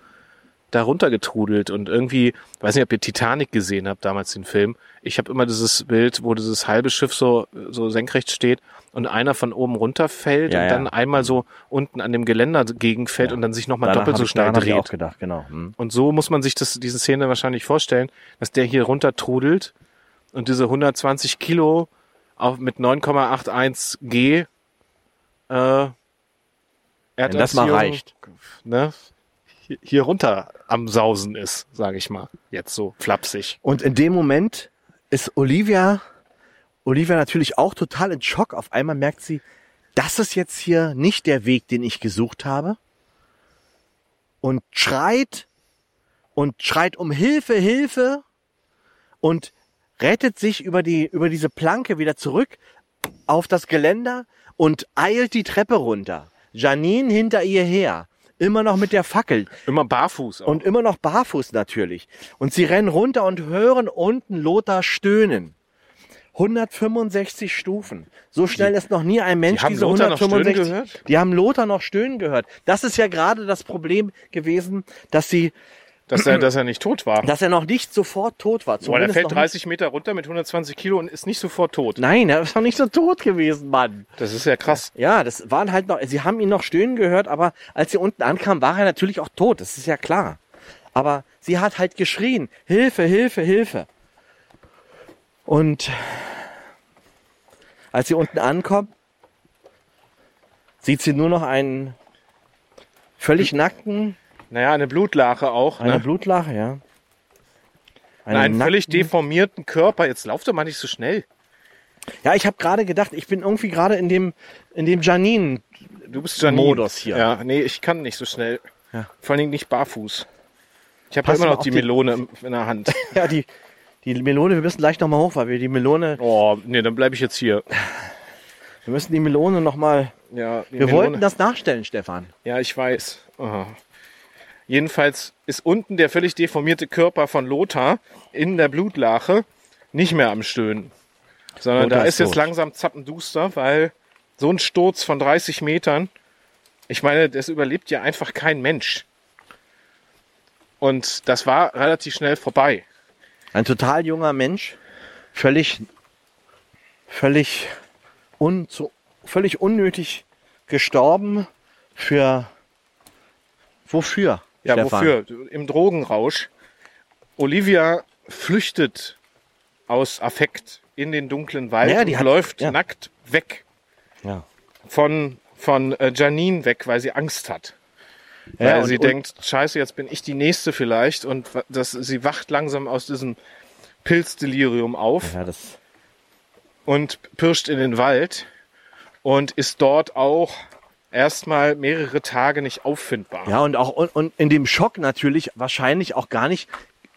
da runtergetrudelt und irgendwie, weiß nicht, ob ihr Titanic gesehen habt, damals den Film. Ich habe immer dieses Bild, wo dieses halbe Schiff so, so senkrecht steht und einer von oben runterfällt Ja, und ja. dann einmal so unten an dem Geländer gegenfällt und dann sich nochmal doppelt so schnell ich auch dreht. gedacht, genau. Hm. Und so muss man sich das, diese Szene wahrscheinlich vorstellen, dass der hier runter trudelt und diese 120 Kilo auf, mit 9,81 G äh, Wenn das mal reicht. Ne, hier, hier runter am Sausen ist, sage ich mal. Jetzt so flapsig. Und in dem Moment ist Olivia, Olivia natürlich auch total in Schock. Auf einmal merkt sie, das ist jetzt hier nicht der Weg, den ich gesucht habe. Und schreit und schreit um Hilfe, Hilfe und rettet sich über die, über diese Planke wieder zurück auf das Geländer und eilt die Treppe runter. Janine hinter ihr her. Immer noch mit der Fackel. Immer barfuß. Auch. Und immer noch barfuß natürlich. Und sie rennen runter und hören unten Lothar stöhnen. 165 Stufen. So schnell ist noch nie ein Mensch die haben diese Lothar noch stöhnen 165. gehört? Die haben Lothar noch stöhnen gehört. Das ist ja gerade das Problem gewesen, dass sie, dass, er, dass er nicht tot war. dass er noch nicht sofort tot war. Boah, der Zumindest fällt noch 30 Meter runter mit 120 Kilo und ist nicht sofort tot. Nein, er ist noch nicht so tot gewesen, Mann. Das ist ja krass. Ja, das waren halt noch, sie haben ihn noch stöhnen gehört, aber als sie unten ankam, war er natürlich auch tot. Das ist ja klar. Aber sie hat halt geschrien, Hilfe, Hilfe, Hilfe. Und als sie unten ankommt, sieht sie nur noch einen völlig nackten, Naja, eine Blutlache auch. eine Ne? Blutlache, ja. Einen völlig deformierten Körper. Jetzt lauf doch mal nicht so schnell. Ja, ich habe gerade gedacht, ich bin irgendwie gerade in dem, in dem Janine. Du bist Janine. Modus hier. Ja, nee, ich kann nicht so schnell. Ja. Vor allen Dingen nicht barfuß. Ich habe immer noch die Melone in der Hand. Ja, die, Die Melone, wir müssen gleich nochmal hoch, weil wir die Melone, Oh, nee, dann bleibe ich jetzt hier. wir müssen die Melone nochmal, Ja, die wir Melone- wollten das nachstellen, Stefan. Ja, ich weiß. Oh. Jedenfalls ist unten der völlig deformierte Körper von Lothar in der Blutlache nicht mehr am Stöhnen. Sondern Lothar da ist ist jetzt langsam zappenduster, weil so ein Sturz von 30 Metern, ich meine, das überlebt ja einfach kein Mensch. Und das war relativ schnell vorbei. Ein total junger Mensch, völlig, völlig, un, so, völlig unnötig gestorben für, wofür? Ja, Stefan? wofür? Im Drogenrausch. Olivia flüchtet aus Affekt in den dunklen Wald Ja, die und hat- läuft ja. nackt weg Ja. von, von äh, Janine weg, weil sie Angst hat. Ja, weil und- sie und- denkt, scheiße, jetzt bin ich die Nächste vielleicht. Und das, sie wacht langsam aus diesem Pilzdelirium auf Ja, das, und pirscht in den Wald und ist dort auch erstmal mehrere Tage nicht auffindbar. ja, und auch, und, und in dem Schock natürlich wahrscheinlich auch gar nicht,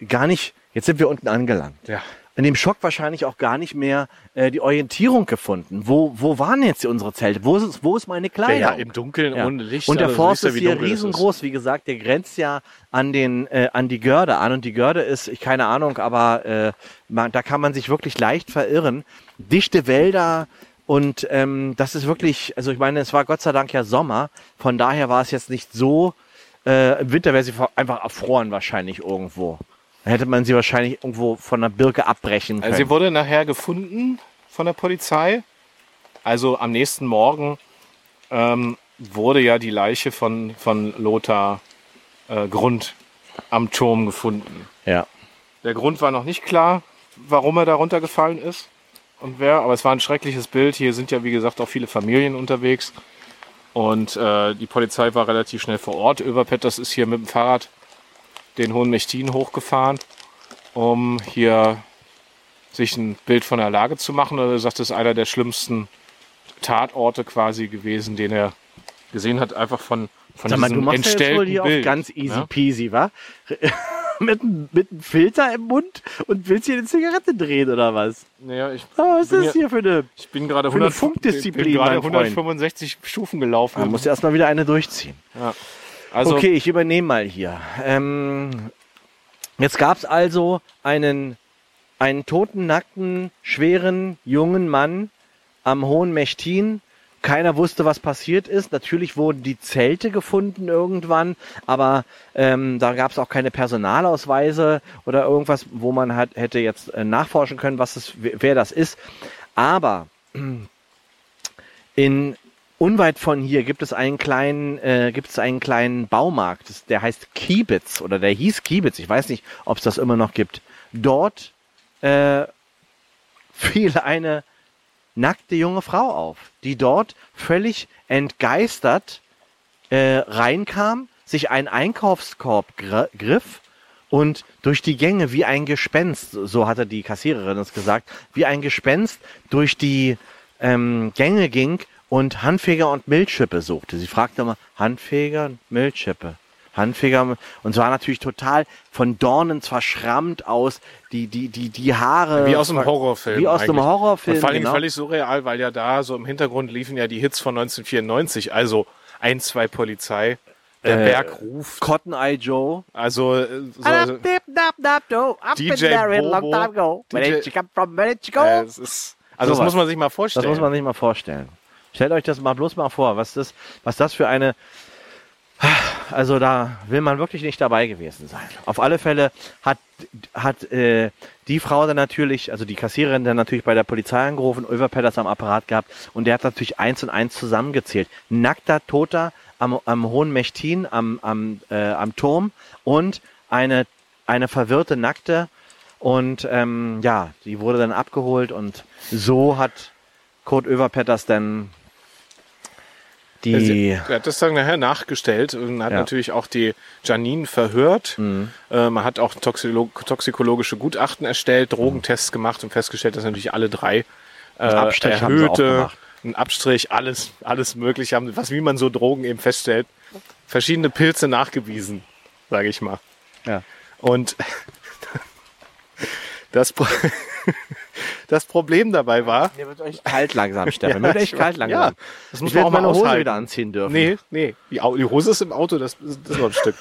gar nicht, jetzt sind wir unten angelangt. Ja. in dem Schock wahrscheinlich auch gar nicht mehr äh, die Orientierung gefunden. Wo, wo waren jetzt unsere Zelte? Wo ist, wo ist meine Ja, Kleidung? ja, im Dunkeln Ja. ohne Licht. Und der also Forst ja, ist hier das ist. riesengroß, wie gesagt, der grenzt ja an den äh, an die Görde an und die Görde ist, ich keine Ahnung, aber äh, man, da kann man sich wirklich leicht verirren. Dichte Wälder und ähm, das ist wirklich, also ich meine, es war Gott sei Dank ja Sommer, von daher war es jetzt nicht so. Äh, Im Winter wäre sie einfach erfroren wahrscheinlich irgendwo. Da hätte man sie wahrscheinlich irgendwo von einer Birke abbrechen können. Also sie wurde nachher gefunden von der Polizei. Also am nächsten Morgen ähm, wurde ja die Leiche von, von Lothar äh, Grund am Turm gefunden. ja. Der Grund war noch nicht klar, warum er da runtergefallen ist und wer, aber es war ein schreckliches Bild. Hier sind ja, wie gesagt, auch viele Familien unterwegs. Und äh, die Polizei war relativ schnell vor Ort. Överpetters ist hier mit dem Fahrrad den Hohen Mechtin hochgefahren, um hier sich ein Bild von der Lage zu machen. Er sagt, das ist einer der schlimmsten Tatorte quasi gewesen, den er gesehen hat, einfach von, von Sag mal, diesem du machst ja jetzt wohl hier Bild. auf ganz easy ne? peasy, wa? mit, einem- mit einem Filter im Mund und willst hier eine Zigarette drehen oder was? Naja, ich, Oh, was ist das hier für eine? Ich bin gerade Für eine 100 Funkdisziplin, bin gerade mein Freund. 165 Stufen gelaufen. Da muss ja erstmal wieder eine durchziehen. ja. Also, okay, ich übernehme mal hier. Ähm, jetzt gab's also einen, einen toten, nackten, schweren, jungen Mann am Hohen Mechtin. Keiner wusste, was passiert ist. Natürlich wurden die Zelte gefunden irgendwann, aber ähm, da gab's auch keine Personalausweise oder irgendwas, wo man hat, hätte jetzt äh, nachforschen können, was es, wer das ist. Aber in unweit von hier gibt es einen kleinen, äh, gibt es einen kleinen Baumarkt, der heißt Kiebitz oder der hieß Kiebitz. Ich weiß nicht, ob es das immer noch gibt. Dort äh, fiel eine nackte junge Frau auf, die dort völlig entgeistert äh, reinkam, sich einen Einkaufskorb gr- griff und durch die Gänge wie ein Gespenst, so hatte die Kassiererin es gesagt, wie ein Gespenst durch die ähm, Gänge ging und Handfeger und Milchschippe suchte. Sie fragte immer, Handfeger und Milchschippe. Handfeger und zwar natürlich total von Dornen verschrammt aus, die, die, die, die Haare. wie aus einem Horrorfilm. Wie aus einem eigentlich. Horrorfilm. Und vor allem genau. völlig surreal, weil ja da so im Hintergrund liefen ja die Hits von 1994. Also ein, zwei Polizei, der Äh, Berg ruft. Cotton Eye Joe. Also, äh, so, also DJ Bobo, DJ äh, es ist, also das Sowas. muss man sich mal Das vorstellen. muss man sich mal vorstellen. Stellt euch das mal bloß mal vor, was das, was das für eine. Also da will man wirklich nicht dabei gewesen sein. Auf alle Fälle hat, hat äh, die Frau dann natürlich, also die Kassiererin dann natürlich bei der Polizei angerufen, Overpedders am Apparat gehabt und der hat natürlich eins und eins zusammengezählt. Nackter, toter am, am Hohen Mechtin, am, am, äh, am Turm und eine, eine verwirrte Nackte und ähm, ja, die wurde dann abgeholt und so hat Kurt Överpetters dann die. Er hat das dann nachher nachgestellt und hat Ja. natürlich auch die Janine verhört. Mhm. Äh, man hat auch toxilo toxikologische Gutachten erstellt, Drogentests gemacht und festgestellt, dass natürlich alle drei äh, erhöhte, ein Abstrich, alles, alles mögliche haben, was wie man so Drogen eben feststellt, verschiedene Pilze nachgewiesen, sage ich mal. Ja. Und Das, das Problem dabei war, Mir wird euch kalt langsam, Stefan. Mir wird echt ich- kalt langsam. Ja, das muss ich auch mal meine Hose aushalten. wieder anziehen dürfen. Nee, nee. Die, die Hose ist im Auto, das, das ist noch ein Stück.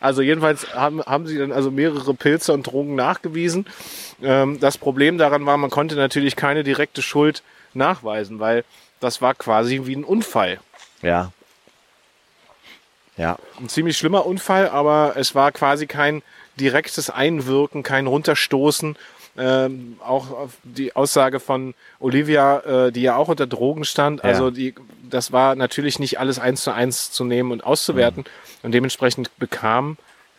Also jedenfalls haben, haben sie dann also mehrere Pilze und Drogen nachgewiesen. Ähm, das Problem daran war, man konnte natürlich keine direkte Schuld nachweisen, weil das war quasi wie ein Unfall. Ja. Ja. Ein ziemlich schlimmer Unfall, aber es war quasi kein direktes Einwirken, kein Runterstoßen. Ähm, auch auf die Aussage von Olivia, äh, die ja auch unter Drogen stand. Ja. Also die, das war natürlich nicht alles eins zu eins zu nehmen und auszuwerten. Und dementsprechend bekam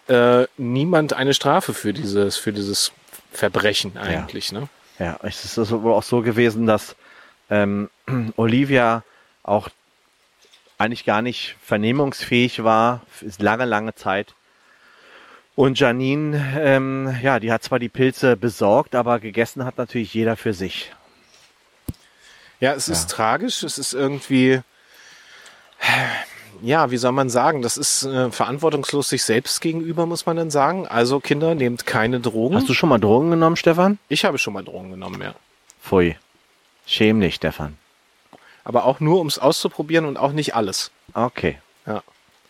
äh, niemand eine Strafe für dieses, für dieses Verbrechen eigentlich. Ne? Ja, es ist wohl auch so gewesen, dass ähm, Olivia auch eigentlich gar nicht vernehmungsfähig war, ist lange, lange Zeit. Und Janine, ähm, ja, die hat zwar die Pilze besorgt, aber gegessen hat natürlich jeder für sich. Ja, es ist tragisch. Es ist irgendwie, ja, wie soll man sagen, das ist äh, verantwortungslos sich selbst gegenüber, muss man dann sagen. Also Kinder, nehmt keine Drogen. Hast du schon mal Drogen genommen, Stefan? ich habe schon mal Drogen genommen, ja. Pfui. Schäm dich, Stefan. Aber auch nur, um es auszuprobieren und auch nicht alles. Okay. Ja.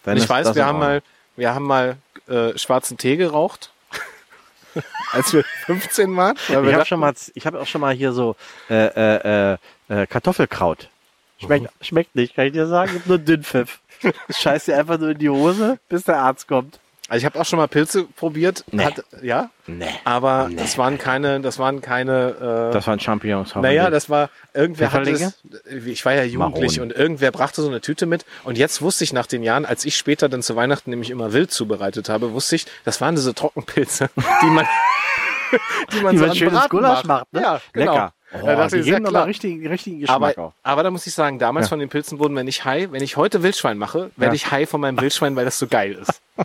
Dann ich ist weiß, das wir haben mal, wir haben mal äh, schwarzen Tee geraucht, als wir 15 waren. Weil wir Ich habe schon mal, ich habe auch schon mal hier so äh, äh, äh, äh, Kartoffelkraut. Schmeckt, schmeckt nicht, kann ich dir sagen. Nur Dünnpfiff. Das scheißt dir einfach nur in die Hose, bis der Arzt kommt. Also ich habe auch schon mal Pilze probiert. Nee. Hat, ja, Nee. aber Nee. das waren keine, das waren keine. Äh, Das waren Champignons. Naja, das war, irgendwer hat Pfifferlinge? es, ich war ja jugendlich Maronen. und irgendwer brachte so eine Tüte mit und jetzt wusste ich nach den Jahren, als ich später dann zu Weihnachten nämlich immer wild zubereitet habe, wusste ich, das waren diese Trockenpilze, die man, die man die so man an schönes Gulasch macht, ne? Ja, genau. Lecker. Oh, Da dachte die ich, geben aber klar. richtigen, richtigen Geschmack Aber, auch. aber da muss ich sagen, damals Ja. von den Pilzen wurden wir nicht high. Wenn ich heute Wildschwein mache, werde Ja. ich high von meinem Wildschwein, weil das so geil ist.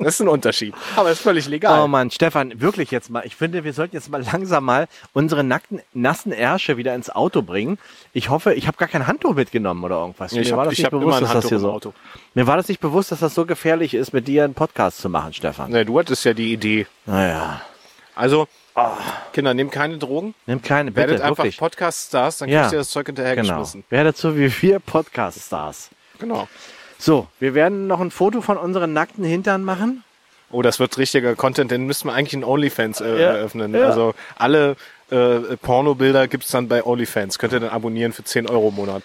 Das ist ein Unterschied. Aber ist völlig legal. Oh Mann, Stefan, wirklich jetzt mal. Ich finde, wir sollten jetzt mal langsam mal unsere nackten, nassen Ärsche wieder ins Auto bringen. Ich hoffe, ich habe gar kein Handtuch mitgenommen oder irgendwas. ich Mir war habe das ich nicht hab immer bewusst, ein dass das hier im so. Auto. Mir war das nicht bewusst, dass das so gefährlich ist, mit dir einen Podcast zu machen, Stefan. Ne, du hattest ja die Idee. Naja, Also, Kinder, nehmt keine Drogen. nimm keine, bitte, Werdet einfach. Podcast-Stars, dann Ja. kriegt ihr das Zeug Genau. hinterhergeschmissen. Werdet so wie wir Podcast-Stars. Genau. So, wir werden noch ein Foto von unseren nackten Hintern machen. Oh, das wird richtiger Content, den müssten wir eigentlich in OnlyFans äh, Ja. eröffnen. Ja. Also alle äh, Pornobilder gibt's dann bei OnlyFans. Könnt ihr dann abonnieren für 10 Euro im Monat.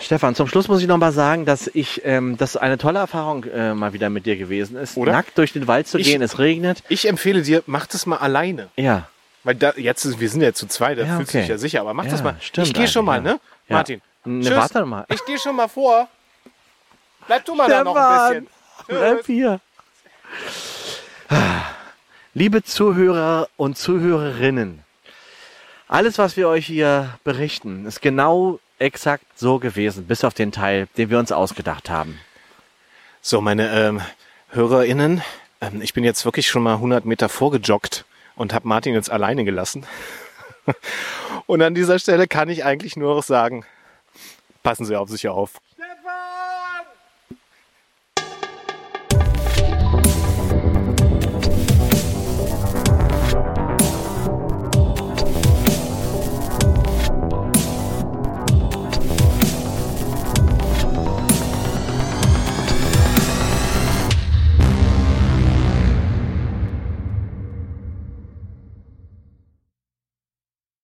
Stefan, zum Schluss muss ich noch mal sagen, dass ich, ähm, das eine tolle Erfahrung äh, mal wieder mit dir gewesen ist, Oder? nackt durch den Wald zu Ich- gehen. Es regnet. Ich empfehle dir, mach das mal alleine. Ja, Weil da, jetzt, wir sind ja zu zweit, da Ja, fühlst du okay. dich ja sicher, aber mach Ja, das mal. stimmt ich gehe schon mal, eigentlich, ne? ja. Martin. Ne, Tschüss. warte mal. Ich gehe schon mal vor. Bleib du mal da noch ein bisschen. Bleib hier. Liebe Zuhörer und Zuhörerinnen, alles, was wir euch hier berichten, ist genau exakt so gewesen, bis auf den Teil, den wir uns ausgedacht haben. So, meine ähm, HörerInnen, ähm, ich bin jetzt wirklich schon mal 100 Meter vorgejoggt und habe Martin jetzt alleine gelassen. und an dieser Stelle kann ich eigentlich nur noch sagen, passen Sie auf sich auf.